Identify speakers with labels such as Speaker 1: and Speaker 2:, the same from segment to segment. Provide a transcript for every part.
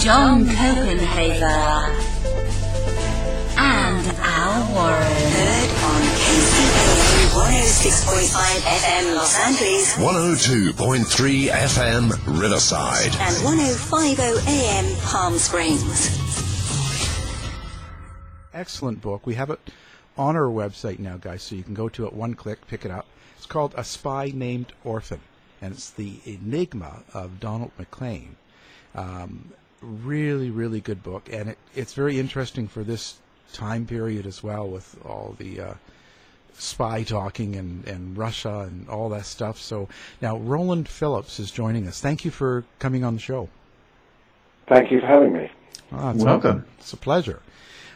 Speaker 1: John Copenhaver, and Al Warren.
Speaker 2: Heard on KCAA 106.5 FM Los Angeles
Speaker 3: 102.3 FM Riverside.
Speaker 2: and 105.0 AM Palm Springs.
Speaker 4: excellent book. We have it on our website now, guys, so you can go to it one click, pick it up. It's called A Spy Named Orphan, and it's the enigma of Donald Maclean. Um, really, really good book, and it, it's very interesting for this time period as well, with all the uh, spy talking and, and Russia and all that stuff. So now Roland Philipps is joining us. Thank you for coming on the show.
Speaker 5: Thank you for having me.
Speaker 4: Ah, it's Welcome. It's a pleasure.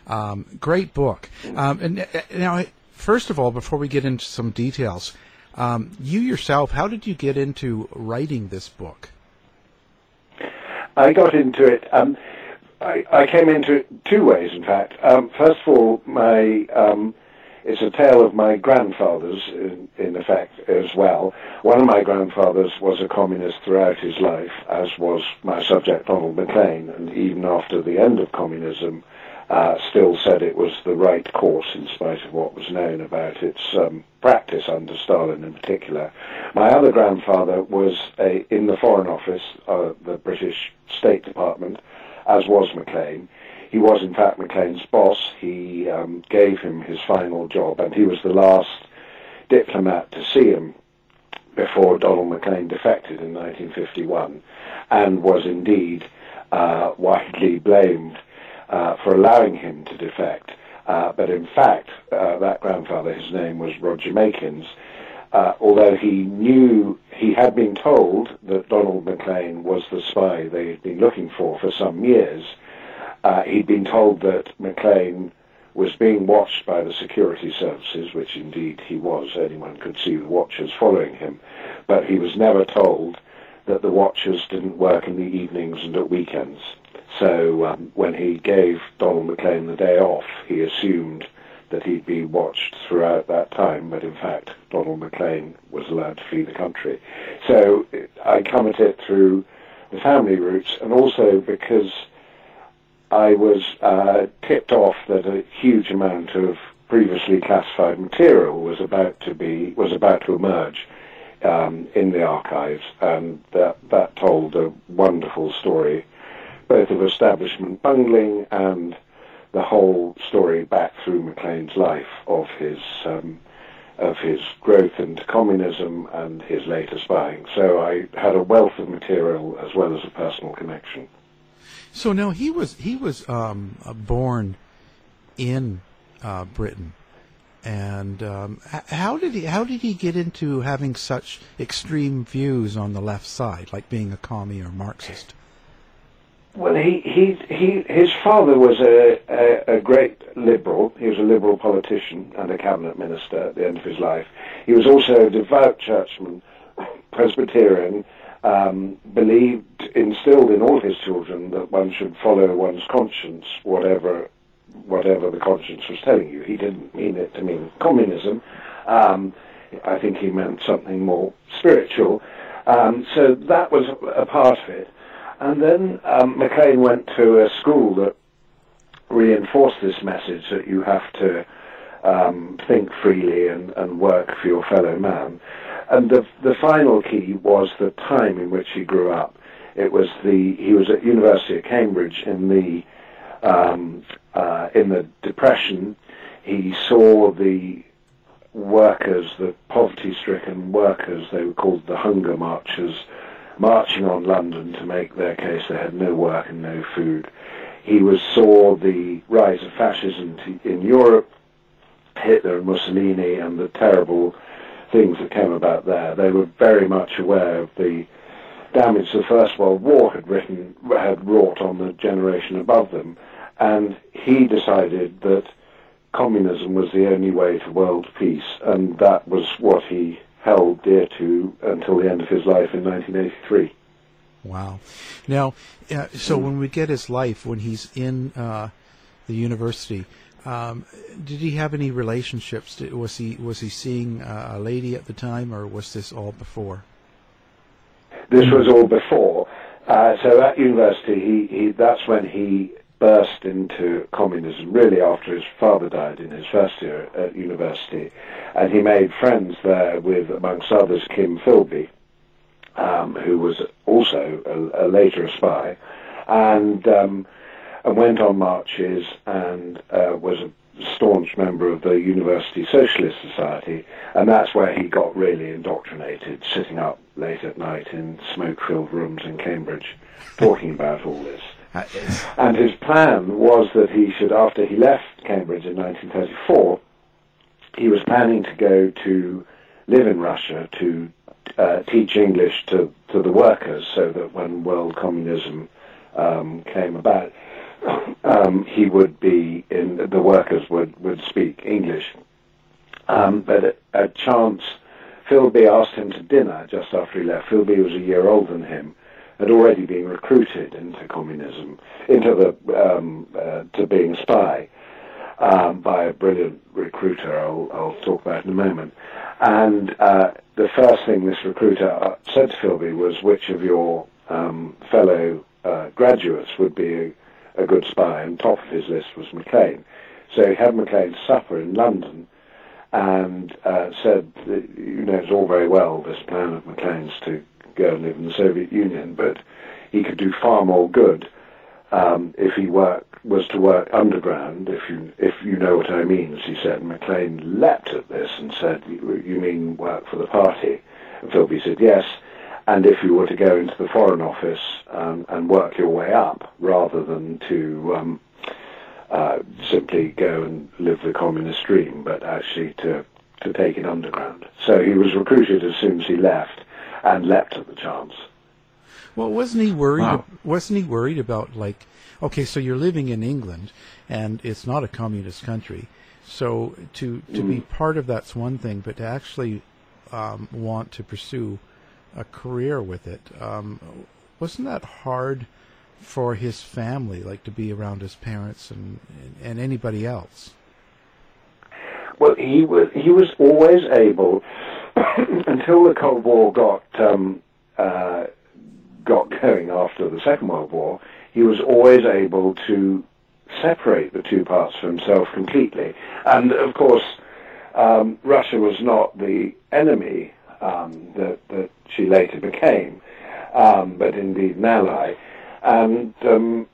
Speaker 4: Um, great book. Um, and uh, now, first of all, before we get into some details, um, you yourself, how did you get into writing this book?
Speaker 5: I got into it. Um, I, I came into it two ways, in fact. Um, first of all, my um, it's a tale of my grandfather's, in, in effect, as well. One of my grandfathers was a communist throughout his life, as was my subject, Donald Maclean, and even after the end of communism, uh, still said it was the right course in spite of what was known about its um, practice under Stalin in particular. My other grandfather was a, in the Foreign Office, uh, the British State Department, as was Maclean. He was, in fact, Maclean's boss. He um, gave him his final job, and he was the last diplomat to see him before Donald Maclean defected in 1951, and was indeed uh, widely blamed uh, for allowing him to defect. Uh, but in fact, uh, that grandfather, his name was Roger Makins, uh, although he knew he had been told that Donald Maclean was the spy they had been looking for for some years, uh, he'd been told that Maclean was being watched by the security services, which indeed he was. Anyone could see the watchers following him. But he was never told that the watchers didn't work in the evenings and at weekends. So um, when he gave Donald Maclean the day off, he assumed that he'd be watched throughout that time, but in fact, Donald Maclean was allowed to flee the country. So I come at it through the family roots, and also because I was uh, tipped off that a huge amount of previously classified material was about to be was about to emerge um, in the archives, and that that told a wonderful story, both of establishment bungling and the whole story back through Maclean's life of his um, of his growth into communism and his later spying. So I had a wealth of material as well as a personal connection.
Speaker 4: So now he was he was um, uh, born in uh, Britain, and um, how did he how did he get into having such extreme views on the left side, like being a commie or Marxist?
Speaker 5: Well, he, he, he, his father was a, a, a great liberal. He was a liberal politician and a cabinet minister at the end of his life. He was also a devout churchman, Presbyterian, um, believed, instilled in all his children that one should follow one's conscience, whatever whatever the conscience was telling you. He didn't mean it to mean communism. Um, I think he meant something more spiritual. Um, so that was a part of it. And then um, Maclean went to a school that reinforced this message that you have to um, think freely and, and work for your fellow man. And the, the final key was the time in which he grew up. It was the he was at University of Cambridge in the um, uh, in the Depression. He saw the workers, the poverty-stricken workers, they were called the hunger marchers, marching on London to make their case they had no work and no food. He was saw the rise of fascism in Europe, Hitler and Mussolini, and the terrible things that came about there. They were very much aware of the damage the First World War had written had wrought on the generation above them, and he decided that communism was the only way to world peace, and that was what he held dear to until the end of his life in 1983.
Speaker 4: Wow. Now, uh, so when we get his life, when he's in uh, the university, um, did he have any relationships? Did, was he was he seeing uh, a lady at the time, or was this all before?
Speaker 5: This was all before. Uh, so at university, he, he that's when he burst into communism. Really, after his father died in his first year at university, and he made friends there with, amongst others, Kim Philby, um, who was also a, a later a spy, and um, and went on marches and uh, was a staunch member of the University Socialist Society, and that's where he got really indoctrinated, sitting up late at night in smoke-filled rooms in Cambridge, talking about all this. And his plan was that he should, after he left Cambridge in 1934, he was planning to go to live in Russia to uh, teach English to, to the workers so that when world communism um, came about, um, he would be in the workers would, would speak English. Um, but a, a chance, Philby asked him to dinner just after he left. Philby was a year older than him, had already been recruited into communism, into the um, uh, to being a spy um, by a brilliant recruiter. I'll, I'll talk about in a moment. And uh, the first thing this recruiter said to Philby was, "Which of your um, fellow uh, graduates would be a, a good spy?" And top of his list was Maclean. So he had Maclean supper in London and uh, said, that, you know, it's all very well, this plan of Maclean's to go and live in the Soviet Union, but he could do far more good um, if he work, was to work underground, if you, if you know what I mean, as he said. And Maclean leapt at this and said, you, you mean work for the party? And Philby said, yes. And if you were to go into the Foreign Office um, and work your way up, rather than to um, uh, simply go and live the communist dream, but actually to, to take it underground. So he was recruited as soon as he left and leapt at the chance.
Speaker 4: Well, wasn't he worried?
Speaker 5: Wow.
Speaker 4: Wasn't he worried about like, okay, so you're living in England, and it's not a communist country, so to to be part of that's one thing, but to actually um, want to pursue a career with it, um, wasn't that hard for his family, like to be around his parents and and anybody else?
Speaker 5: Well, he was he was always able until the Cold War got um, uh, got going after the Second World War. He was always able to separate the two parts for himself completely, and of course, um, Russia was not the enemy um, that that she later became, um, but indeed an ally, and um,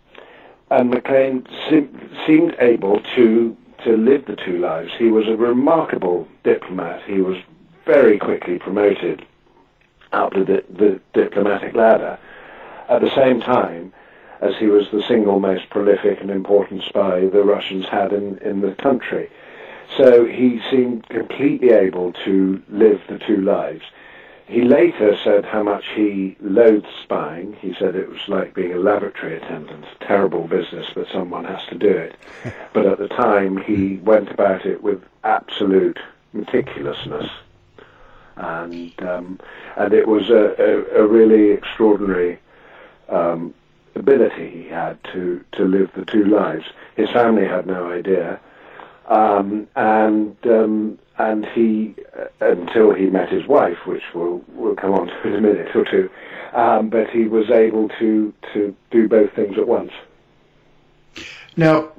Speaker 5: and Maclean se- seemed able to to live the two lives. He was a remarkable diplomat. He was very quickly promoted up the, the diplomatic ladder. At the same time, as he was the single most prolific and important spy the Russians had in, in the country. So he seemed completely able to live the two lives. He later said how much he loathed spying. He said it was like being a laboratory attendant, terrible business, but someone has to do it. but at the time, he went about it with absolute meticulousness, and um, and it was a, a, a really extraordinary um, ability he had to to live the two lives. His family had no idea, um, and um, and he uh, until he met his wife, which we'll we'll come on to in a minute or two, um, but he was able to to do both things at once.
Speaker 6: Now,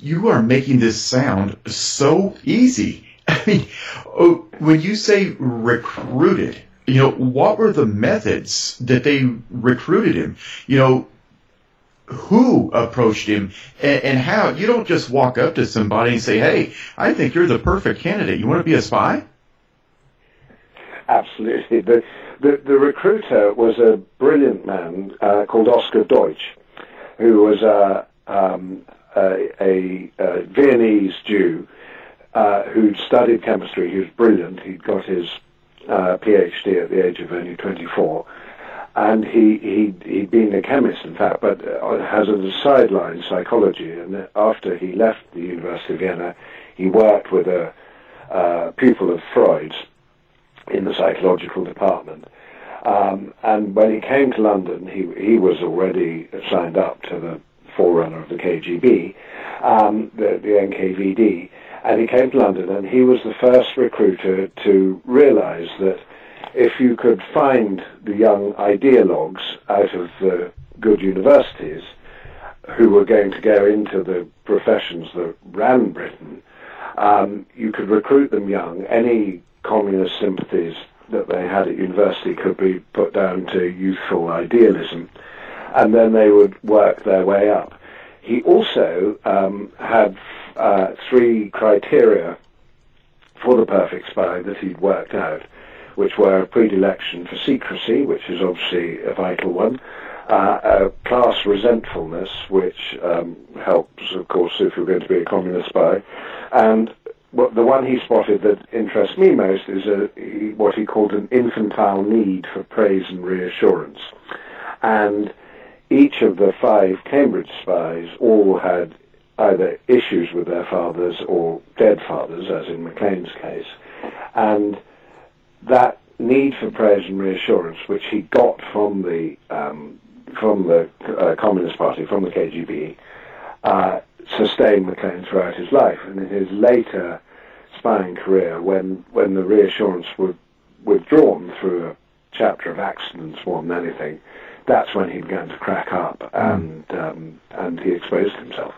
Speaker 6: you are making this sound so easy. Mean, oh, when you say recruited, you know, what were the methods that they recruited him? You know, who approached him and, and, how. You don't just walk up to somebody and say, "Hey, I think you're the perfect candidate. You want to be a spy?"
Speaker 5: Absolutely. The the, the recruiter was a brilliant man uh, called Oscar Deutsch, who was a, um, a, a, a, Viennese Jew uh, who'd studied chemistry. He was brilliant. He'd got his uh, PhD at the age of only 24 and he he he'd been a chemist, in fact, but uh, has a sideline psychology. And after he left the University of Vienna, he worked with a uh, pupil of Freud's in the psychological department. Um, and when he came to London, he he was already signed up to the forerunner of the KGB, um, the, the NKVD, and he came to London, and he was the first recruiter to realise that if you could find the young ideologues out of the good universities who were going to go into the professions that ran Britain, um, you could recruit them young. Any communist sympathies that they had at university could be put down to youthful idealism, and then they would work their way up. He also um, had uh, three criteria for the perfect spy that he'd worked out which were a predilection for secrecy, which is obviously a vital one, uh, a class resentfulness, which um, helps, of course, if you're going to be a communist spy, and the one he spotted that interests me most is a, what he called an infantile need for praise and reassurance. And each of the five Cambridge spies all had either issues with their fathers or dead fathers, as in Maclean's case. And that need for praise and reassurance, which he got from the um, from the uh, Communist Party, from the KGB, uh, sustained Maclean throughout his life. And in his later spying career, when when the reassurance was withdrawn through a chapter of accidents more than anything, that's when he began to crack up hmm. and um, and he exposed himself.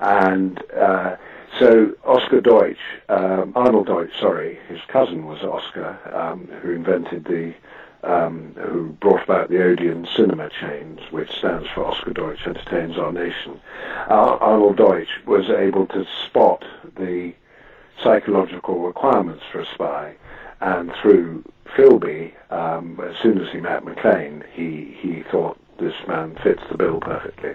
Speaker 5: And uh, so Oscar Deutsch, um, Arnold Deutsch, sorry, his cousin was Oscar, um, who invented the, um, who brought about the Odeon cinema chains, which stands for Oscar Deutsch Entertains Our Nation. Uh, Arnold Deutsch was able to spot the psychological requirements for a spy, and through Philby, um, as soon as he met Maclean, he, he thought this man fits the bill perfectly.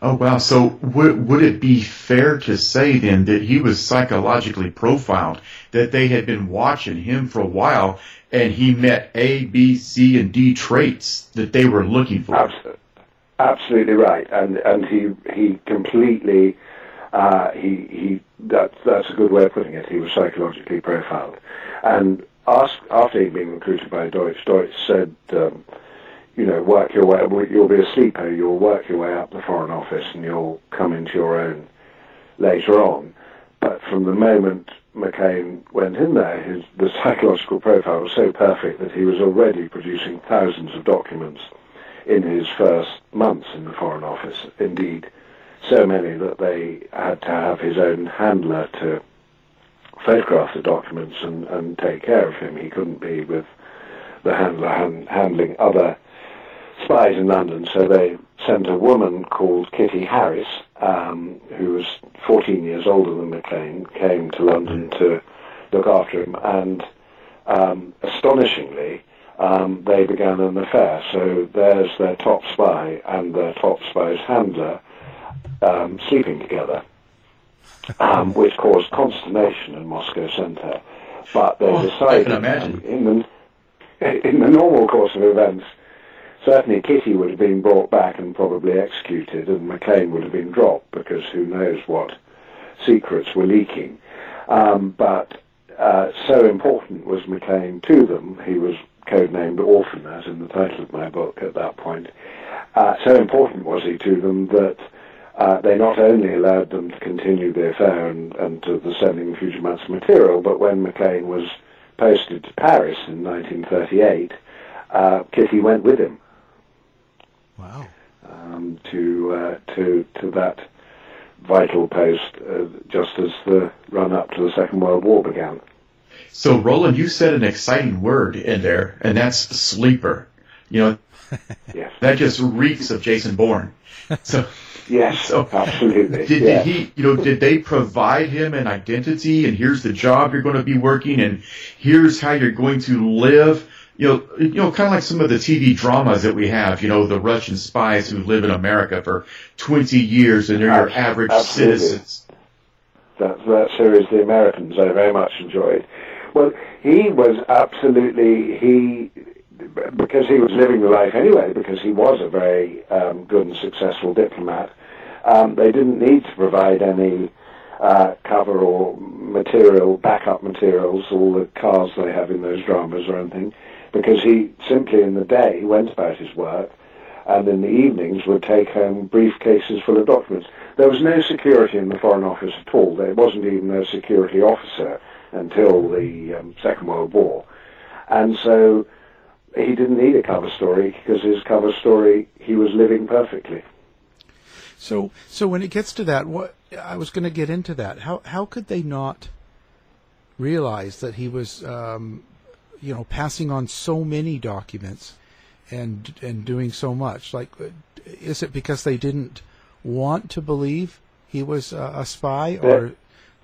Speaker 6: Oh wow! So would would it be fair to say then that he was psychologically profiled? That they had been watching him for a while, and he met A, B, C, and D traits that they were looking for.
Speaker 5: Absolutely, absolutely right. And and he he completely uh, he he that that's a good way of putting it. He was psychologically profiled, and asked, after he'd been recruited by Deutsch, Deutsch said. Um, you know, work your way. You'll be a sleeper. You'll work your way up the Foreign Office, and you'll come into your own later on. But from the moment Maclean went in there, his the psychological profile was so perfect that he was already producing thousands of documents in his first months in the Foreign Office. Indeed, so many that they had to have his own handler to photograph the documents and, and take care of him. He couldn't be with the handler hand, handling other spies in London, so they sent a woman called Kitty Harris, um, who was 14 years older than Maclean, came to London to look after him, and um, astonishingly, um, they began an affair. So there's their top spy and their top spy's handler um, sleeping together. um, which caused consternation in Moscow Center. But they
Speaker 6: Oh, I
Speaker 5: decided
Speaker 6: can imagine.
Speaker 5: in the in the normal course of events, certainly Kitty would have been brought back and probably executed, and Maclean would have been dropped because who knows what secrets were leaking. Um, but uh, so important was Maclean to them, he was codenamed Orphan, as in the title of my book at that point. Uh, so important was he to them that uh, they not only allowed them to continue the affair and, and to the sending of huge amounts of material, but when Maclean was posted to Paris in 1938, uh, Kitty went with him
Speaker 4: Wow.
Speaker 5: um, to uh, to to that vital post uh, just as the run up to the Second World War began.
Speaker 6: So, Roland, you said an exciting word in there, and that's sleeper. You know,
Speaker 5: Yes,
Speaker 6: that just reeks of Jason Bourne. So,
Speaker 5: yes,
Speaker 6: So,
Speaker 5: absolutely.
Speaker 6: did,
Speaker 5: yes.
Speaker 6: did he, you know, did they provide him an identity and here's the job you're going to be working and here's how you're going to live? You know, you know, kind of like some of the TV dramas that we have, you know, the Russian spies who live in America for 20 years and they're your average
Speaker 5: absolutely.
Speaker 6: citizens.
Speaker 5: that that series, the Americans, I very much enjoyed. Well, he was absolutely he because he was living the life anyway. Because he was a very um, good and successful diplomat. Um, they didn't need to provide any uh, cover or material, backup materials, all the cars they have in those dramas or anything, because he simply in the day went about his work and in the evenings would take home briefcases full of documents. There was no security in the Foreign Office at all. There wasn't even a security officer until the um, Second World War. And so he didn't need a cover story because his cover story, he was living perfectly.
Speaker 4: So, so when it gets to that, what I was going to get into that. How how could they not realize that he was, um, you know, passing on so many documents and and doing so much? Like, is it because they didn't want to believe he was a, a spy, or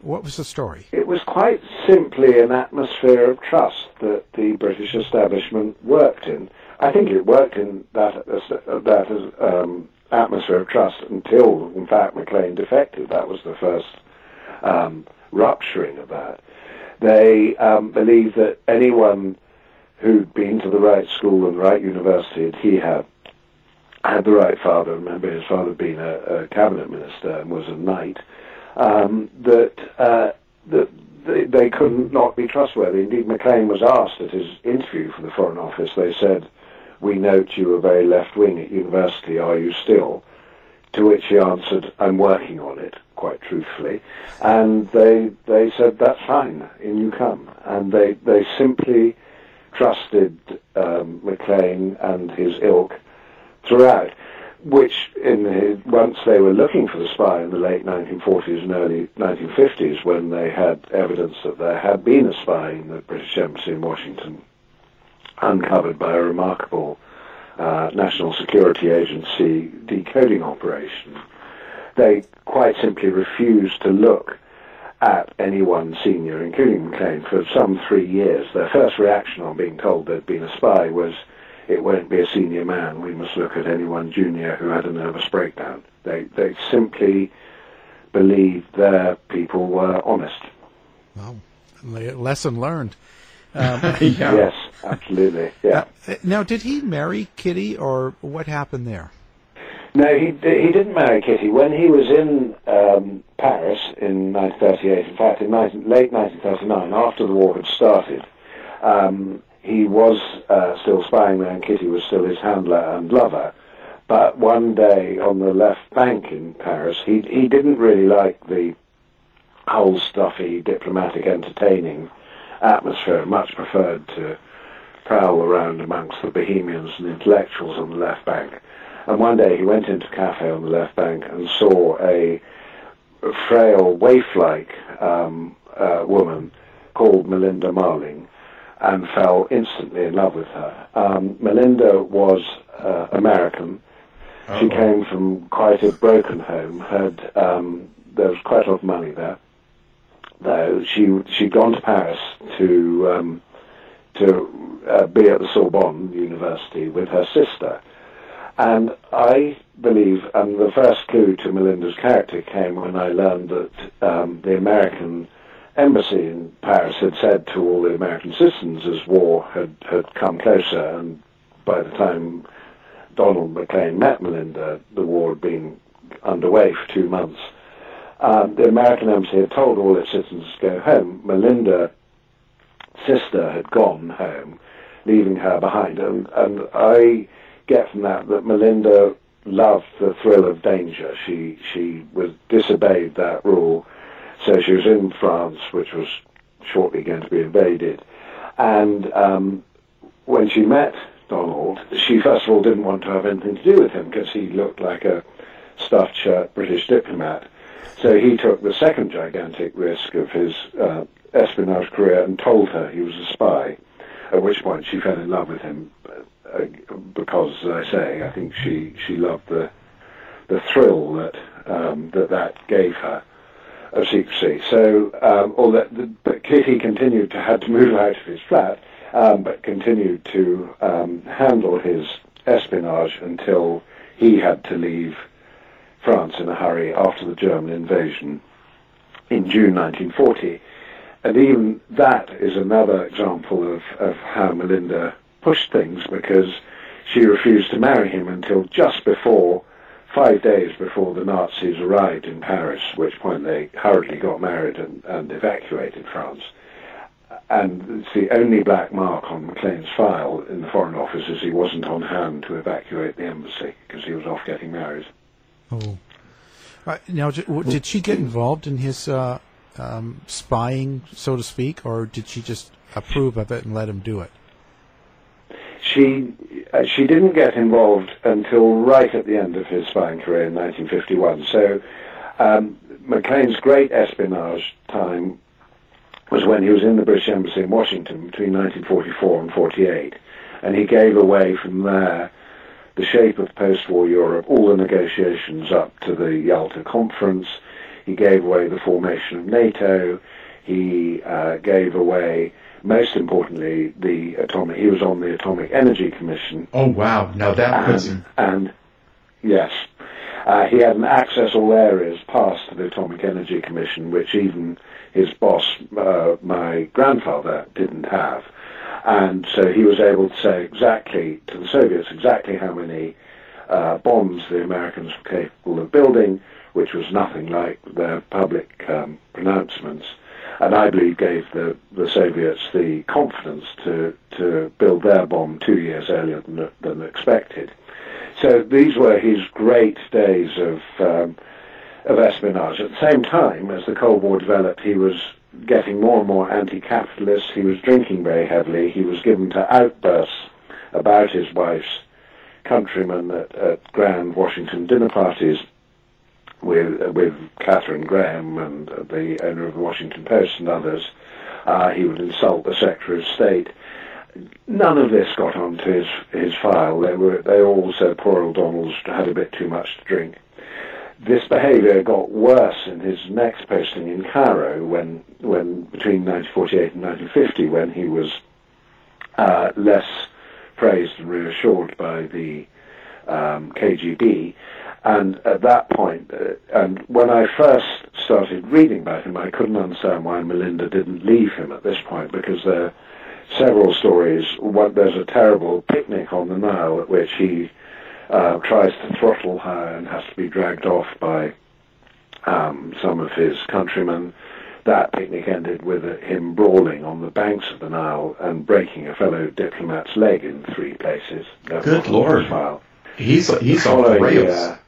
Speaker 4: what was the story?
Speaker 5: It was quite simply an atmosphere of trust that the British establishment worked in. I think it worked in that that um, atmosphere of trust until, in fact, Maclean defected. That was the first um, rupturing of that. They um, believed that anyone who'd been to the right school and the right university, and he had, had the right father. Remember, his father been a, a cabinet minister and was a knight. Um, that uh, that they, they could not be trustworthy. Indeed, Maclean was asked at his interview for the Foreign Office. They said, "We note you were very left wing at university. Are you still?" To which he answered, "I'm working on it." Quite truthfully, and they they said, "That's fine. In you come." And they they simply trusted um, Maclean and his ilk throughout which in once they were looking for the spy in the late 1940s and early 1950s, when they had evidence that there had been a spy in the British Embassy in Washington, uncovered by a remarkable uh, National Security Agency decoding operation, they quite simply refused to look at anyone senior, including Maclean, for some three years. Their first reaction on being told there'd been a spy was, it won't be a senior man. We must look at anyone junior who had a nervous breakdown. They they simply believed their people were honest.
Speaker 4: Well, lesson learned. Um,
Speaker 6: yeah.
Speaker 5: Yes, absolutely. Yeah.
Speaker 4: uh, now, did he marry Kitty, or what happened there?
Speaker 5: No, he he didn't marry Kitty. When he was in um, Paris in 1938, in fact, in 19, late 1939, after the war had started, um, he was uh, still spying there, and Kitty was still his handler and lover. But one day on the left bank in Paris, he he didn't really like the whole stuffy, diplomatic, entertaining atmosphere. Much preferred to prowl around amongst the bohemians and intellectuals on the left bank. And one day he went into a cafe on the left bank and saw a frail, waif-like um, uh, woman called Melinda Marling and fell instantly in love with her. Um, Melinda was uh, American. She came from quite a broken home. Had um, there was quite a lot of money there, though. She she'd gone to Paris to um, to uh, be at the Sorbonne University with her sister, And I believe, and the first clue to Melinda's character came when I learned that um, the American embassy in Paris had said to all the American citizens as war had, had come closer, and by the time Donald Maclean met Melinda, the war had been underway for two months. Um, the American embassy had told all its citizens to go home. Melinda's sister had gone home, leaving her behind, and, and I get from that that Melinda loved the thrill of danger. She she was disobeyed that rule, so she was in France, which was shortly going to be invaded, and um, when she met Donald, she first of all didn't want to have anything to do with him because he looked like a stuffed shirt British diplomat. So he took the second gigantic risk of his uh, espionage career and told her he was a spy. At which point she fell in love with him uh, because, as I say, I think she she loved the the thrill that um, that that gave her of secrecy. So, um, although the, but Kitty continued to had to move out of his flat, um, but continued to um, handle his espionage until he had to leave France in a hurry after the German invasion in June 1940. And even that is another example of, of how Melinda pushed things because she refused to marry him until just before, five days before the Nazis arrived in Paris, at which point they hurriedly got married and, and evacuated France. And it's the only black mark on Maclean's file in the Foreign Office is he wasn't on hand to evacuate the embassy because he was off getting married.
Speaker 4: Oh. Uh, now, did she get involved in his uh, um, spying, so to speak, or did she just approve of it and let him do it?
Speaker 5: She uh, she didn't get involved until right at the end of his spying career in 1951. So um, great espionage time was when he was in the British Embassy in Washington between 1944 and 48, and he gave away from there the shape of post-war Europe, all the negotiations up to the Yalta Conference. He gave away the formation of NATO. He uh, gave away, most importantly, the atomic. He was on the Atomic Energy Commission.
Speaker 6: Oh wow! Now that puts him.
Speaker 5: And yes, uh, he had an access all areas past the Atomic Energy Commission, which even his boss, uh, my grandfather, didn't have. And so he was able to say exactly to the Soviets exactly how many uh, bombs the Americans were capable of building, which was nothing like their public um, pronouncements. And I believe gave the, the Soviets the confidence to, to build their bomb two years earlier than, than expected. So these were his great days of um, of espionage. At the same time, as the Cold War developed, he was getting more and more anti-capitalist. He was drinking very heavily. He was given to outbursts about his wife's countrymen at, at grand Washington dinner parties with with Katharine Graham and the owner of the Washington Post and others. Uh, he would insult the Secretary of State. None of this got onto his his file. They were they all said poor old Donald's had a bit too much to drink this behaviour got worse in his next posting in Cairo when, when between 1948 and 1950, when he was uh, less praised and reassured by the um, KGB. And at that point, uh, and when I first started reading about him, I couldn't understand why Melinda didn't leave him at this point because there are several stories. One, there's a terrible picnic on the Nile at which he uh, tries to throttle her and has to be dragged off by um, some of his countrymen. That picnic ended with him brawling on the banks of the Nile and breaking a fellow diplomat's leg in three places.
Speaker 6: Good lord! He's he's off the rails.
Speaker 5: Uh,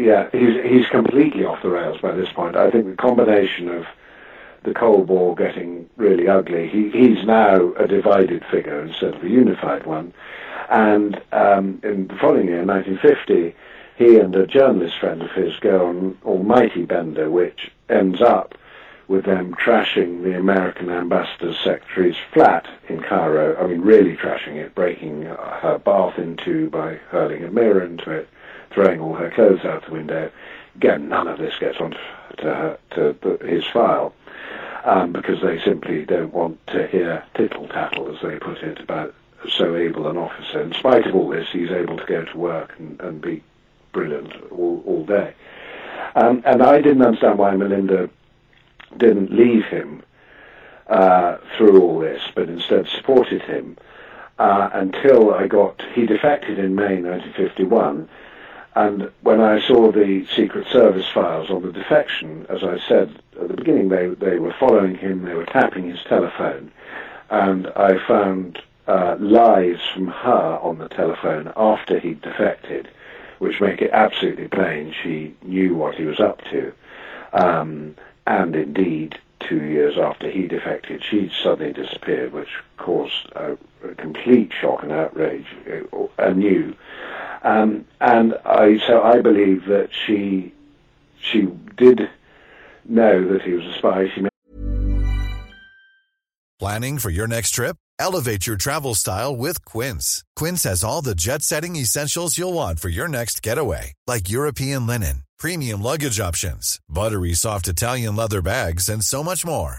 Speaker 5: yeah, he's he's completely off the rails by this point. I think the combination of the Cold War getting really ugly, he, he's now a divided figure instead of a unified one. And um, in the following year, 1950, he and a journalist friend of his go on Almighty Bender, which ends up with them trashing the American ambassador's secretary's flat in Cairo. I mean, really trashing it, breaking her bath into by hurling a mirror into it, throwing all her clothes out the window. Again, none of this gets onto to, her, to his file um, because they simply don't want to hear tittle tattle, as they put it, about so able an officer. In spite of all this, he's able to go to work and, and be brilliant all, all day. Um, and I didn't understand why Melinda didn't leave him uh, through all this, but instead supported him uh, until I got. He defected in May 1951, and when I saw the Secret Service files on the defection, as I said at the beginning, they they were following him, they were tapping his telephone, and I found uh, lies from her on the telephone after he'd defected, which make it absolutely plain she knew what he was up to. Um, and indeed, two years after he defected, she suddenly disappeared, which caused a, a complete shock and outrage uh, anew. Um, and I, so I believe that she, she did know that he was a spy. She
Speaker 7: Planning for your next trip? Elevate your travel style with Quince. Quince has all the jet-setting essentials you'll want for your next getaway, like European linen, premium luggage options, buttery soft Italian leather bags, and so much more.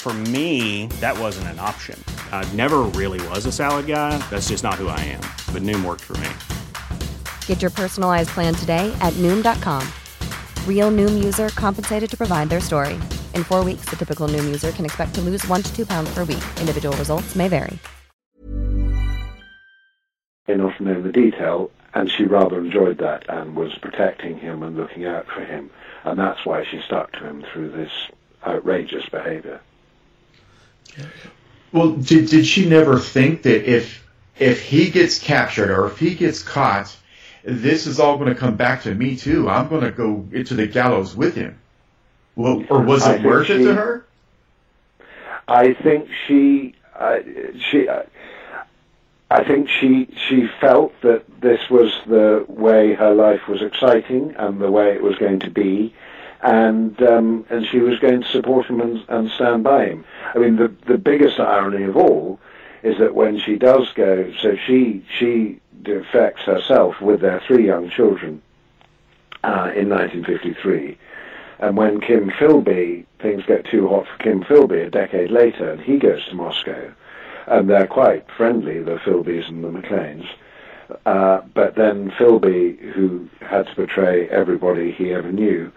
Speaker 8: For me, that wasn't an option. I never really was a salad guy. That's just not who I am. But Noom worked for me.
Speaker 9: Get your personalized plan today at Noom.com. Real Noom user compensated to provide their story. In four weeks, the typical Noom user can expect to lose one to two pounds per week. Individual results may vary.
Speaker 5: enough to know the detail, and she rather enjoyed that and was protecting him and looking out for him, and that's why she stuck to him through this outrageous behaviour.
Speaker 6: Well, did, did she never think that if if he gets captured or if he gets caught, this is all going to come back to me too? I'm going to go into the gallows with him. Well, or was it worth it to her?
Speaker 5: I think she, uh, she, uh, I think she she felt that this was the way her life was exciting and the way it was going to be, and um, and she was going to support him and, and stand by him. I mean, the the biggest irony of all is that when she does go, so she she defects herself with their three young children uh, in 1953. And when Kim Philby, things get too hot for Kim Philby a decade later, and he goes to Moscow, and they're quite friendly, the Philbys and the Macleans. Uh, but then Philby, who had to betray everybody he ever knew,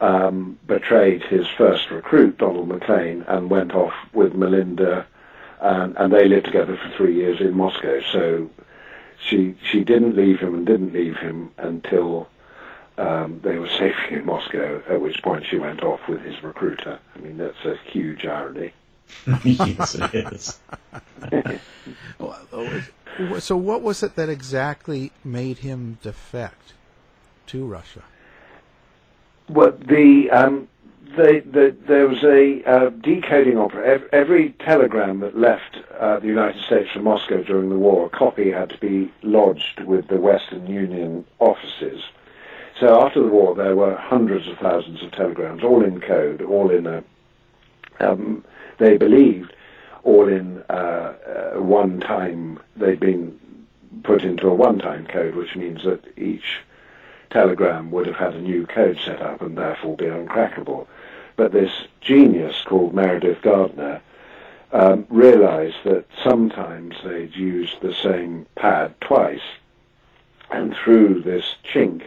Speaker 5: um, betrayed his first recruit, Donald Maclean, and went off with Melinda, and, and they lived together for three years in Moscow. So she she didn't leave him and didn't leave him until um, they were safely in Moscow, at which point she went off with his recruiter. I mean, that's a huge irony.
Speaker 6: yes, it is.
Speaker 4: So, what was it that exactly made him defect to Russia?
Speaker 5: Well, the, um, the, the there was a uh, decoding opera. Every telegram that left uh, the United States from Moscow during the war, a copy had to be lodged with the Western Union offices. So after the war, there were hundreds of thousands of telegrams, all in code, all in a. Um, they believed all in uh, uh, one time. They'd been put into a one-time code, which means that each telegram would have had a new code set up and therefore be uncrackable. But this genius called Meredith Gardner um, realized that sometimes they'd used the same pad twice, and through this chink,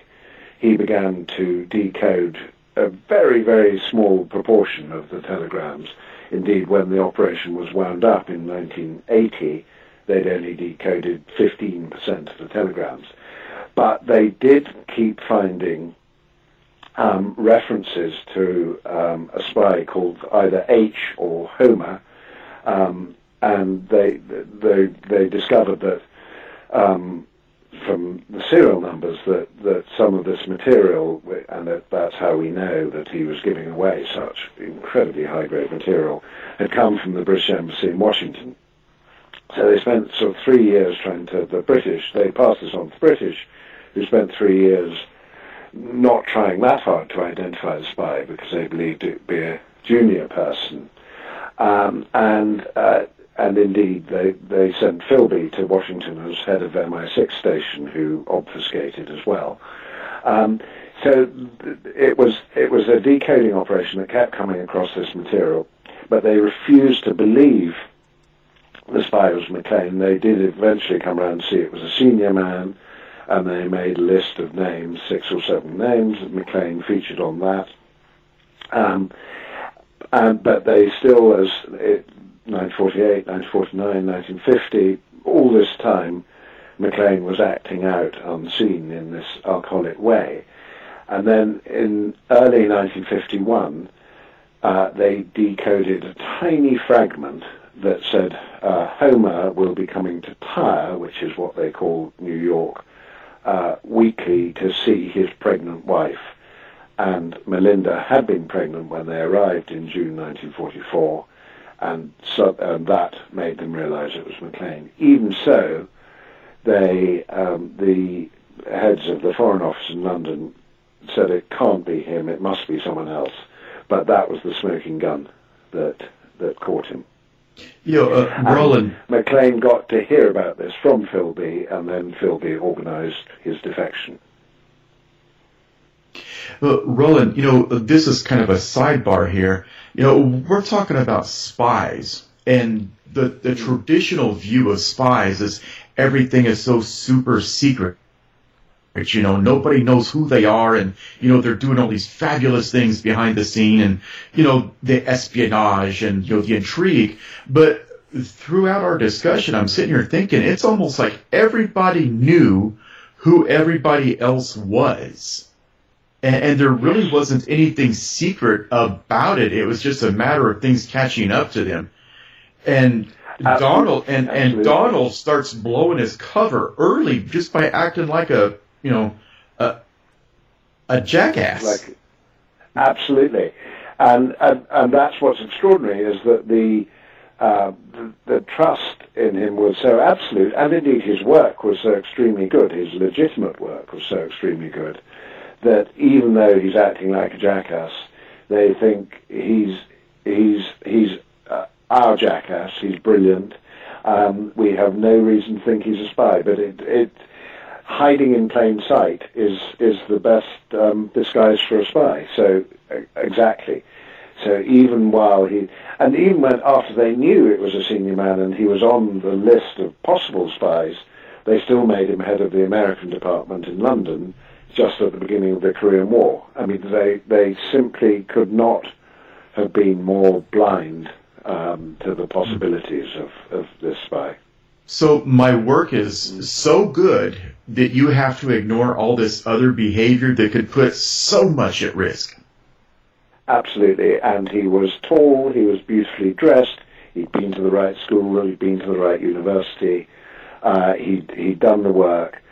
Speaker 5: he began to decode a very, very small proportion of the telegrams. Indeed, when the operation was wound up in 1980, they'd only decoded 15% of the telegrams. But they did keep finding um, references to um, a spy called either H or Homer, um, and they, they, they discovered that um, from the serial numbers that, that some of this material, and that, that's how we know that he was giving away such incredibly high-grade material, had come from the British Embassy in Washington. So they spent sort of three years trying to, the British, they passed this on to the British, who spent three years not trying that hard to identify the spy because they believed it would be a junior person. Um, and uh, and indeed they, they sent Philby to Washington as head of MI6 station, who obfuscated as well. Um, so it was it was a decoding operation that kept coming across this material, but they refused to believe the spy was Maclean. They did eventually come around and see it was a senior man, and they made a list of names, six or seven names. Maclean featured on that. Um, and, but they still, as it, 1948, 1949, 1950, all this time, Maclean was acting out unseen in this alcoholic way. And then in early 1951, uh, they decoded a tiny fragment that said uh, Homer will be coming to Tyre, which is what they call New York, uh, weekly to see his pregnant wife. And Melinda had been pregnant when they arrived in June 1944, and, so, and that made them realize it was Maclean. Even so, they, um, the heads of the Foreign Office in London said it can't be him, it must be someone else. But that was the smoking gun that, that caught him.
Speaker 6: You know, uh, Roland.
Speaker 5: Maclean got to hear about this from Philby, and then Philby organized his defection.
Speaker 6: Uh, Roland, you know, this is kind of a sidebar here. You know, we're talking about spies, and the, the traditional view of spies is everything is so super secret. You know, nobody knows who they are, and you know they're doing all these fabulous things behind the scene, and you know the espionage and you know the intrigue. But throughout our discussion, I'm sitting here thinking it's almost like everybody knew who everybody else was, and, and there really wasn't anything secret about it. It was just a matter of things catching up to them, and. Donald and, and Donald starts blowing his cover early just by acting like a you know, a, a jackass.
Speaker 5: Like, absolutely, and, and and that's what's extraordinary is that the, uh, the the trust in him was so absolute, and indeed his work was so extremely good. His legitimate work was so extremely good that even though he's acting like a jackass, they think he's he's he's uh, our jackass. He's brilliant. Um, we have no reason to think he's a spy, but it it hiding in plain sight is is the best um, disguise for a spy. So exactly. So even while he, and even when after they knew it was a senior man and he was on the list of possible spies, they still made him head of the American department in London just at the beginning of the Korean War. I mean, they they simply could not have been more blind um, to the possibilities of, of this spy.
Speaker 6: So my work is so good that you have to ignore all this other behavior that could put so much at risk.
Speaker 5: Absolutely, and he was tall, he was beautifully dressed, he'd been to the right school, he'd been to the right university, uh, he'd, he'd done the work,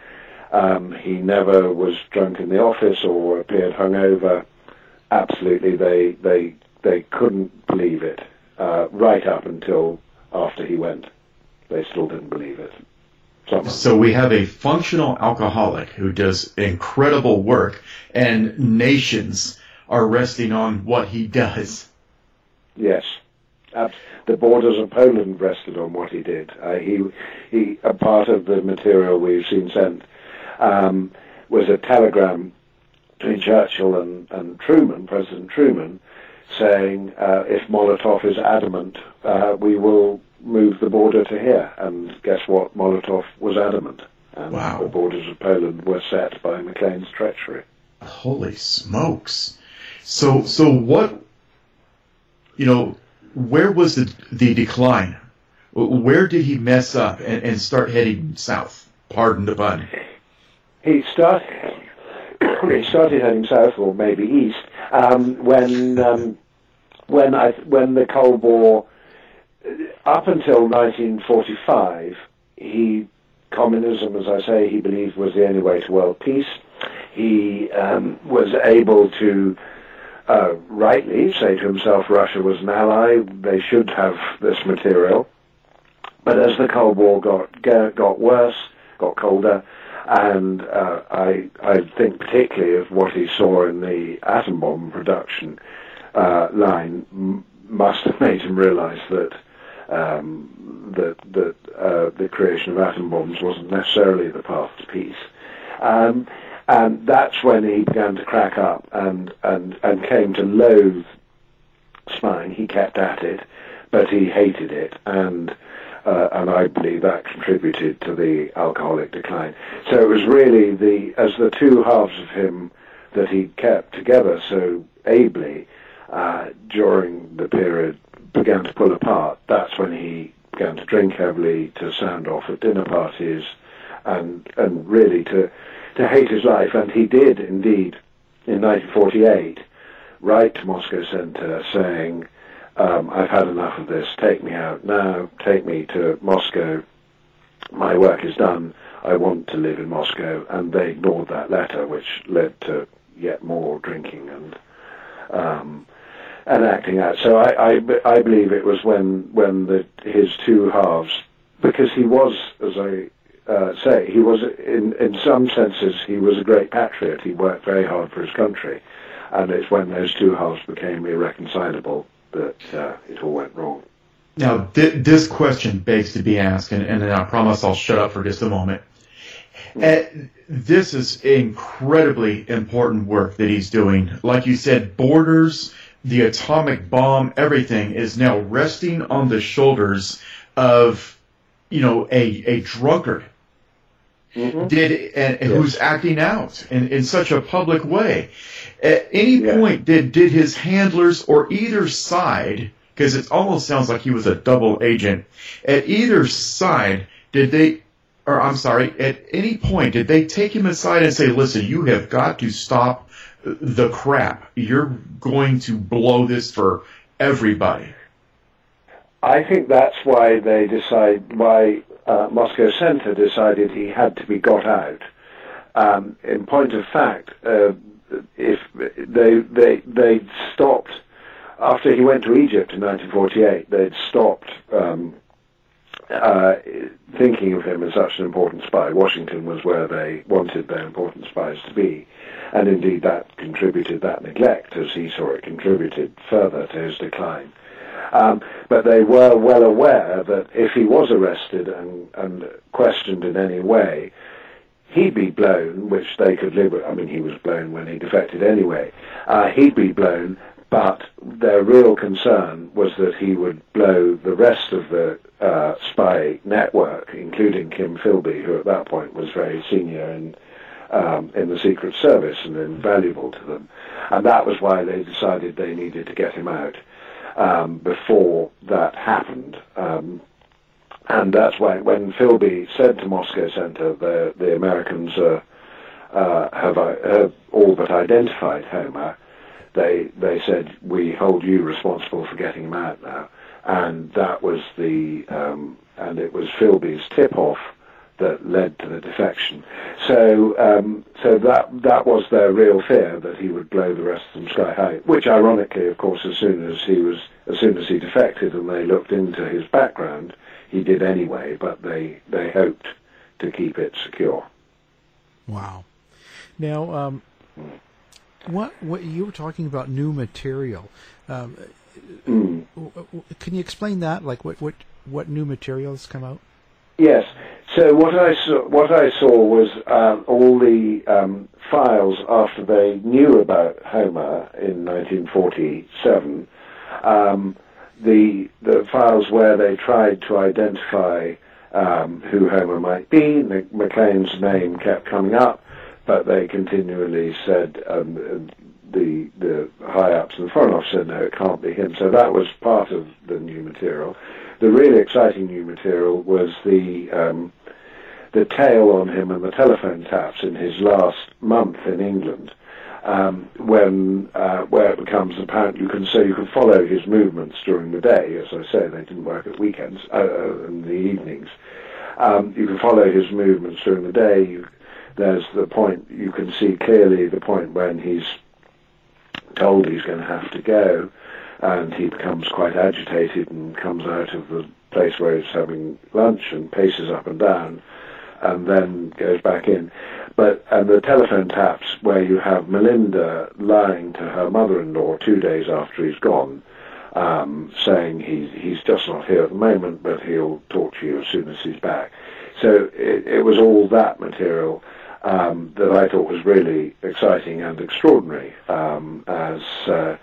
Speaker 5: um, he never was drunk in the office or appeared hungover. Absolutely, they, they, they couldn't believe it, uh, right up until after he went. They still didn't believe it.
Speaker 6: So we have a functional alcoholic who does incredible work, and nations are resting on what he does.
Speaker 5: Yes, the borders of Poland rested on what he did. Uh, he, he, a part of the material we've seen sent um, was a telegram between Churchill and, and Truman, President Truman, saying uh, if Molotov is adamant, uh, we will move the border to here. And guess what? Molotov was adamant. And
Speaker 6: wow.
Speaker 5: the borders of Poland were set by Maclean's treachery.
Speaker 6: Holy smokes! So, so what? You know, where was the the decline? Where did he mess up and, and start heading south? Pardon the pun.
Speaker 5: He started. he started heading south, or maybe east, um, when um, when I when the Cold War, up until 1945, he communism, as I say, he believed was the only way to world peace. He um, was able to uh, rightly say to himself Russia was an ally, they should have this material. But as the Cold War got got worse, got colder, and uh, I I think particularly of what he saw in the atom bomb production uh, line must have made him realise that um, that that uh, the creation of atom bombs wasn't necessarily the path to peace. Um, and that's when he began to crack up and, and, and came to loathe spying. He kept at it, but he hated it, and uh, and I believe that contributed to the alcoholic decline. So it was really the as the two halves of him that he kept together so ably uh, during the period began to pull apart. That's when he began to drink heavily, to sound off at dinner parties, and and really to to hate his life, and he did indeed in 1948 write to Moscow Center saying, um, "I've had enough of this. Take me out now. Take me to Moscow. My work is done. I want to live in Moscow." And they ignored that letter, which led to yet more drinking and um, and acting out. So I, I, I believe it was when when the, his two halves, because he was, as I uh, say, he was in in some senses he was a great patriot. He worked very hard for his country, and it's when those two halves became irreconcilable that uh, it all went wrong.
Speaker 6: Now, th- this question begs to be asked, and, and I promise I'll shut up for just a moment. Uh, this is incredibly important work that he's doing. Like you said, borders, the atomic bomb, everything is now resting on the shoulders of, you know, a, a drunkard.
Speaker 5: Mm-hmm.
Speaker 6: Did and yes. who's acting out in, in such a public way? At any yeah. point, did did his handlers or either side, because it almost sounds like he was a double agent, at either side, did they or I'm sorry, at any point did they take him aside and say, "Listen, you have got to stop the crap. You're going to blow this for everybody."
Speaker 5: I think that's why they decide why uh, Moscow Center decided he had to be got out. Um, in point of fact, uh, if they they they stopped after he went to Egypt in 1948, they'd stopped um, uh, thinking of him as such an important spy. Washington was where they wanted their important spies to be, and indeed that contributed, that neglect, as he saw it, contributed further to his decline. Um, but they were well aware that if he was arrested and, and questioned in any way, he'd be blown, which they could live with. I mean, he was blown when he defected anyway. Uh, he'd be blown, but their real concern was that he would blow the rest of the uh, spy network, including Kim Philby, who at that point was very senior in um, in the Secret Service and invaluable to them. And that was why they decided they needed to get him out um, before that happened. Um, and that's why when Philby said to Moscow Center, the, the Americans uh, uh, have, uh, have all but identified Homer, they they said we hold you responsible for getting him out now, and that was the um, and it was Philby's tip off that led to the defection. So um, so that that was their real fear that he would blow the rest of them sky high. Which ironically, of course, as soon as he was as soon as he defected and they looked into his background, he did anyway. But they they hoped to keep it secure.
Speaker 4: Wow. Now. Um what what you were talking about new material. Um, w- can you explain that? Like what what what new materials come out?
Speaker 5: Yes. So what I saw, what I saw was um, all the um, files after they knew about Homer in 1947. Um, the the files where they tried to identify um, who Homer might be. Maclean's name kept coming up, but they continually said um, the the high ups the Foreign Office said no, it can't be him. So that was part of the new material. The really exciting new material was the um, the tale on him and the telephone taps in his last month in England, um, when uh, where it becomes apparent you can so you can follow his movements during the day. As I say, they didn't work at weekends uh, uh, in the evenings. Um, you can follow his movements during the day. You, there's the point you can see clearly the point when he's told he's going to have to go, and he becomes quite agitated and comes out of the place where he's having lunch and paces up and down, and then goes back in. But and the telephone taps where you have Melinda lying to her mother-in-law two days after he's gone, um, saying he's he's just not here at the moment, but he'll talk to you as soon as he's back. So it, it was all that material um, that I thought was really exciting and extraordinary um, as uh,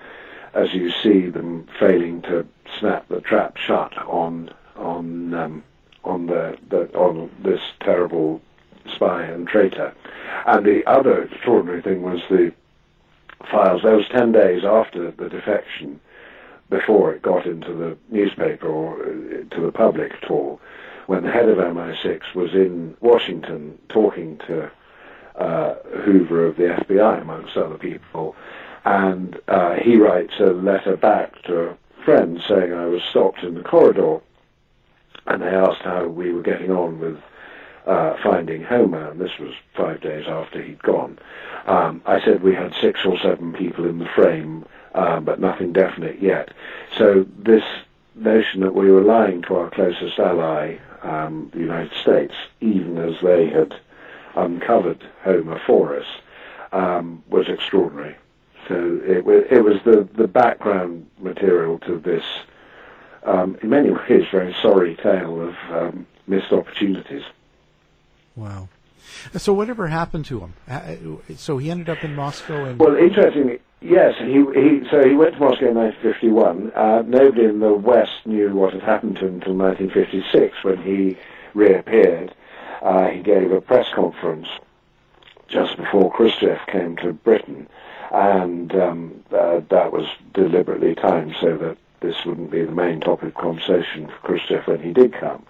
Speaker 5: as you see them failing to snap the trap shut on on um, on the, the on this terrible spy and traitor. And the other extraordinary thing was the files. Was ten days after the defection, before it got into the newspaper or uh, to the public at all, when the head of MI6 was in Washington talking to uh, Hoover of the FBI, amongst other people, and uh, he writes a letter back to a friend saying I was stopped in the corridor, and they asked how we were getting on with uh, finding Homer, and this was five days after he'd gone. Um, I said we had six or seven people in the frame, um, but nothing definite yet. So this notion that we were lying to our closest ally, um, the United States, even as they had uncovered Homer for us, um, was extraordinary. So it, it was the, the background material to this, um, in many ways, very sorry tale of um, missed opportunities.
Speaker 4: Wow. So whatever happened to him? Uh, So he ended up in Moscow and
Speaker 5: Well, interestingly, yes, he, he so he went to Moscow in 1951. Uh, nobody in the West knew what had happened to him until 1956 when he reappeared. Uh, he gave a press conference just before Khrushchev came to Britain, and um, uh, that was deliberately timed so that this wouldn't be the main topic of conversation for Khrushchev when he did come.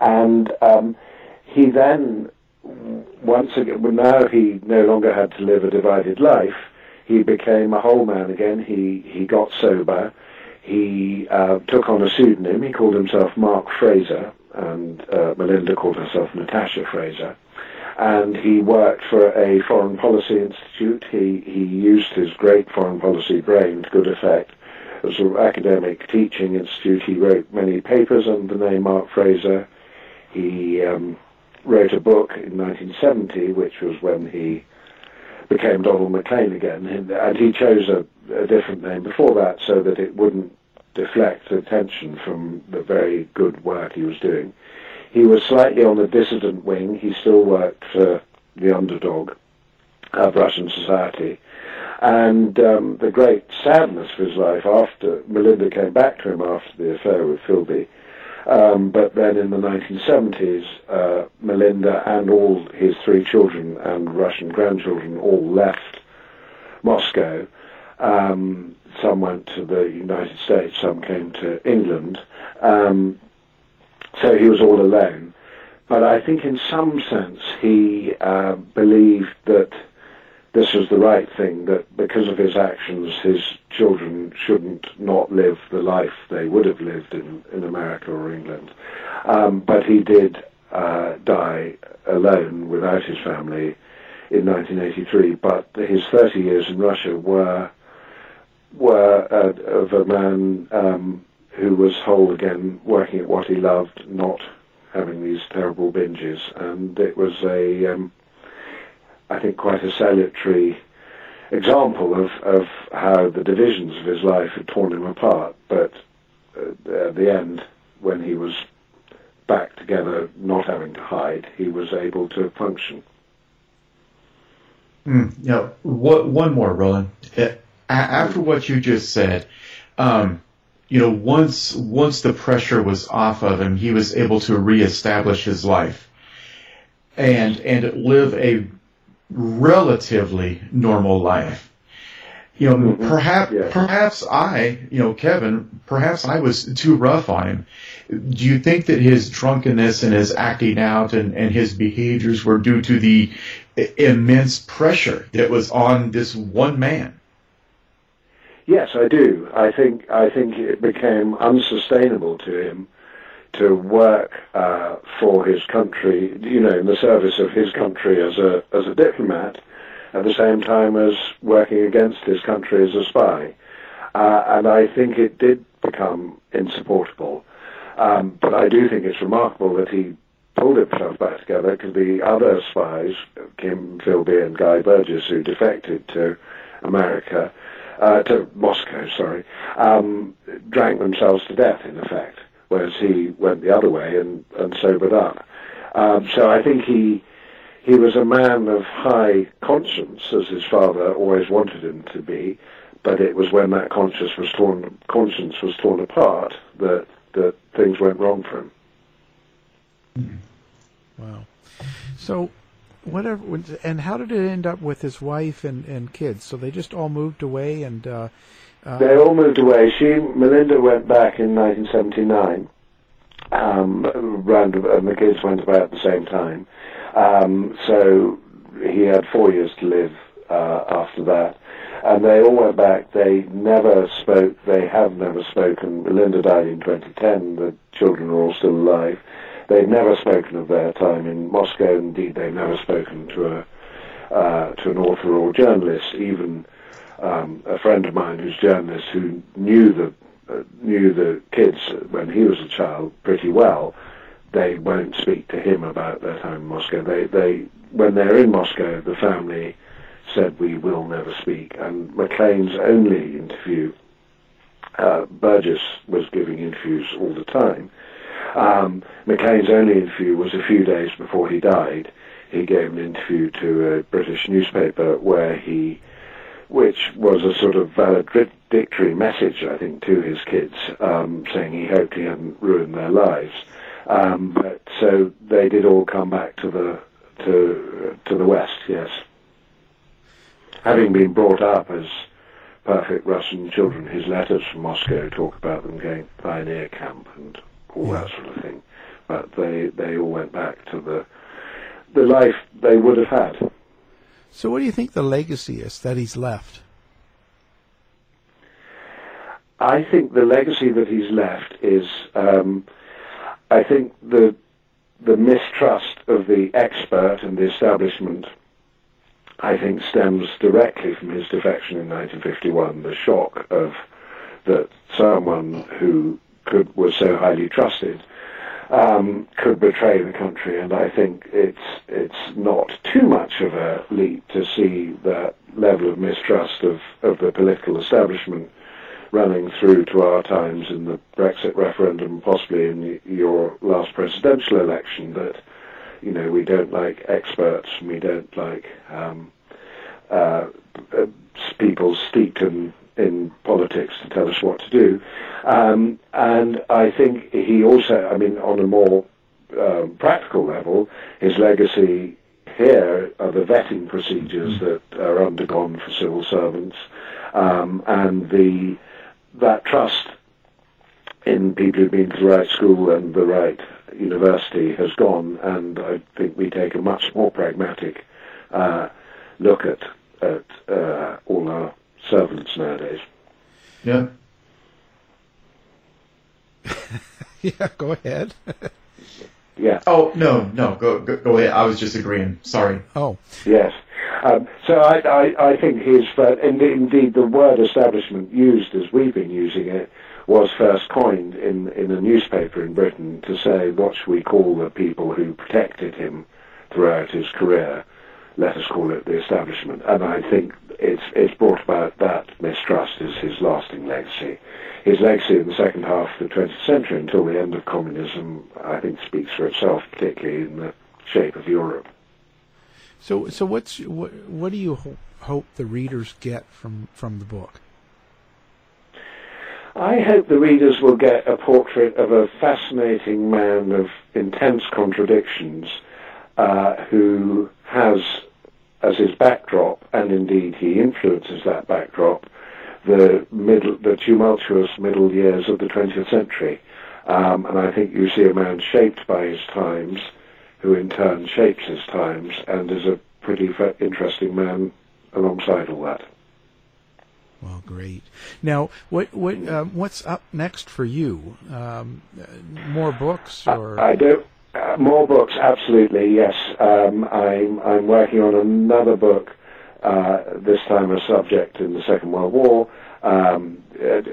Speaker 5: And um, he then, once again, well, now he no longer had to live a divided life. He became a whole man again. He he got sober. He uh, took on a pseudonym. He called himself Mark Fraser, and uh, Melinda called herself Natasha Fraser. And he worked for a foreign policy institute. He he used his great foreign policy brain to good effect. As an academic teaching institute, he wrote many papers under the name Mark Fraser. He um, wrote a book in 1970, which was when he became Donald Maclean again, and he chose a, a different name before that so that it wouldn't deflect attention from the very good work he was doing. He was slightly on the dissident wing. He still worked for the underdog of Russian society. And um, the great sadness of his life after Melinda came back to him after the affair with Philby, um, but then in the 1970s, uh, Melinda and all his three children and Russian grandchildren all left Moscow. Um, some went to the United States, some came to England. Um, so he was all alone. But I think in some sense he uh, believed that this was the right thing, that because of his actions, his children shouldn't not live the life they would have lived in, in America or England. Um, but he did uh, die alone without his family in 1983. But his 30 years in Russia were were uh, of a man um, who was whole again, working at what he loved, not having these terrible binges, and it was a um, I think, quite a salutary example of, of how the divisions of his life had torn him apart. But uh, at the end, when he was back together, not having to hide, he was able to function.
Speaker 6: Mm, you what, one more, Roland. Uh, after what you just said, um, you know, once once the pressure was off of him, he was able to reestablish his life and and live a relatively normal life. You know, mm-hmm. perhaps yeah. perhaps I, you know, Kevin, perhaps I was too rough on him. Do you think that his drunkenness and his acting out and, and his behaviors were due to the immense pressure that was on this one man?
Speaker 5: Yes, I do. I think I think it became unsustainable to him to work uh, for his country, you know, in the service of his country as a as a diplomat, at the same time as working against his country as a spy. Uh, and I think it did become insupportable. Um, but I do think it's remarkable that he pulled himself back together because the other spies, Kim Philby and Guy Burgess, who defected to America, uh, to Moscow, sorry, um, drank themselves to death, in effect, whereas he went the other way and, and sobered up. Um, so I think he he was a man of high conscience, as his father always wanted him to be, but it was when that conscience was torn conscience was torn apart that that things went wrong for him.
Speaker 4: Wow. So whatever and how did it end up with his wife and, and kids? So they just all moved away and uh, uh,
Speaker 5: they all moved away. She melinda went back in 1979 um, and the kids went about at the same time. Um, so he had four years to live uh, after that. And they all went back. They never spoke they have never spoken. Melinda died in 2010 the children are all still alive They've never spoken of their time in Moscow. Indeed, they've never spoken to a uh, to an author or journalist. Even um, a friend of mine who's a journalist who knew the uh, knew the kids when he was a child pretty well. They won't speak to him about their time in Moscow. They they when they're in Moscow, the family said we will never speak. And Maclean's only interview, uh, Burgess was giving interviews all the time um, Maclean's only interview was a few days before he died. He gave an interview to a British newspaper where he, which was a sort of valedictory message, I think, to his kids, um, saying he hoped he hadn't ruined their lives. Um, but so they did all come back to the to to the west, yes. Having been brought up as perfect Russian children, his letters from Moscow talk about them going pioneer camp and all that sort of thing. But they they all went back to the the life they would have had.
Speaker 4: So, what do you think the legacy is that he's left?
Speaker 5: I think the legacy that he's left is, um, I think the the mistrust of the expert and the establishment. I think stems directly from his defection in 1951. The shock of that someone who could was so highly trusted um, could betray the country, and I think it's it's not too much of a leap to see that level of mistrust of, of the political establishment running through to our times in the Brexit referendum, possibly in your last presidential election. That you know we don't like experts, and we don't like um, uh, uh people steeped in in politics to tell us what to do. Um, and I think he also, I mean, on a more um, practical level, his legacy here are the vetting procedures that are undergone for civil servants, um, and the that trust in people who've been to the right school and the right university has gone, and I think we take a much more pragmatic uh, look at at uh, all our servants nowadays.
Speaker 6: Yeah.
Speaker 4: yeah, go ahead.
Speaker 5: yeah.
Speaker 6: Oh no, no, go, go, go ahead. I was just agreeing. Sorry.
Speaker 4: Oh.
Speaker 5: Yes. Um, so I, I, I think his, uh, indeed, the word establishment used as we've been using it was first coined in, in a newspaper in Britain to say, what should we call the people who protected him throughout his career? Let us call it the establishment. And I think it's it's brought about that mistrust is his lasting legacy. His legacy in the second half of the 20th century until the end of communism, I think, speaks for itself, particularly in the shape of Europe.
Speaker 4: So, so what's what, what do you ho- hope the readers get from from the book?
Speaker 5: I hope the readers will get a portrait of a fascinating man of intense contradictions uh, who has as his backdrop, and indeed he influences that backdrop, the middle, the tumultuous middle years of the 20th century. Um, and I think you see a man shaped by his times, who in turn shapes his times, and is a pretty interesting man alongside all that.
Speaker 4: Well, great. Now, what what um, what's up next for you? Um, more books, or
Speaker 5: I, I do. Uh, more books, absolutely, yes. Um, I'm I'm working on another book. Uh, this time, a subject in the Second World War. Um,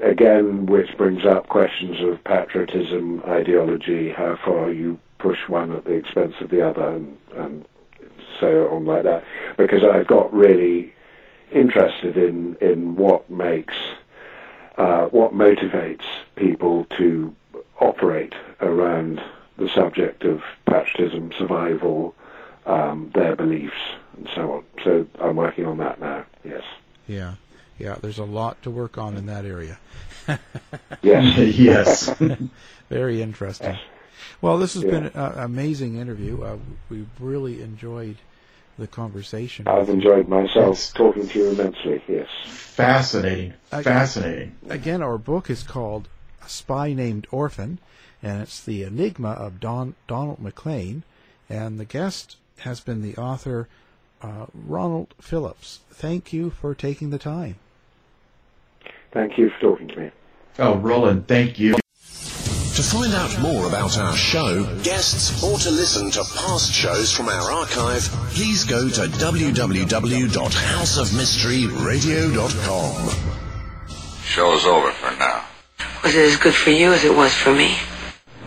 Speaker 5: again, which brings up questions of patriotism, ideology, how far you push one at the expense of the other, and, and so on like that. Because I've got really interested in in what makes uh, what motivates people to operate around the subject of patriotism, survival, um, their beliefs, and so on. So I'm working on that now. Yes.
Speaker 4: Yeah, yeah. There's a lot to work on in that area.
Speaker 5: yes.
Speaker 6: yes.
Speaker 4: Very interesting.
Speaker 5: Yes.
Speaker 4: Well, this has
Speaker 5: Yeah.
Speaker 4: been an amazing interview. Uh, we really enjoyed the conversation.
Speaker 5: I've enjoyed myself talking to you immensely. Yes.
Speaker 6: Fascinating.
Speaker 4: I-
Speaker 6: Fascinating.
Speaker 4: Again, our book is called A Spy Named Orphan, and it's the enigma of Don, Donald Maclean, and the guest has been the author uh, Roland Philipps. Thank you for taking the time.
Speaker 5: Thank you for talking to me.
Speaker 6: Oh, Roland, thank you.
Speaker 3: To find out more about our show, guests, or to listen to past shows from our archive, please go to www.houseofmysteryradio.com.
Speaker 10: Show's over for now.
Speaker 11: Was it as good for you as it was for me?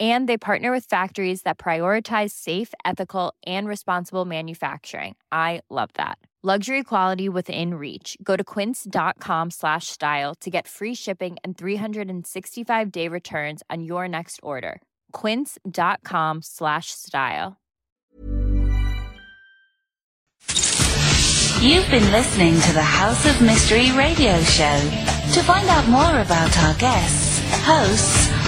Speaker 12: And they partner with factories that prioritize safe, ethical, and responsible manufacturing. I love that. Luxury quality within reach. Go to quince.com slash style to get free shipping and 365 day returns on your next order. Quince.com slash style.
Speaker 1: You've been listening to the House of Mystery radio show. To find out more about our guests, hosts,